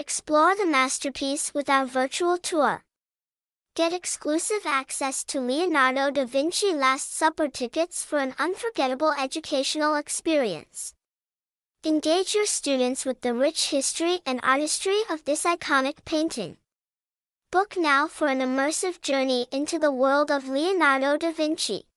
Explore the masterpiece with our virtual tour. Get exclusive access to Leonardo da Vinci Last Supper tickets for an unforgettable educational experience. Engage your students with the rich history and artistry of this iconic painting. Book now for an immersive journey into the world of Leonardo da Vinci.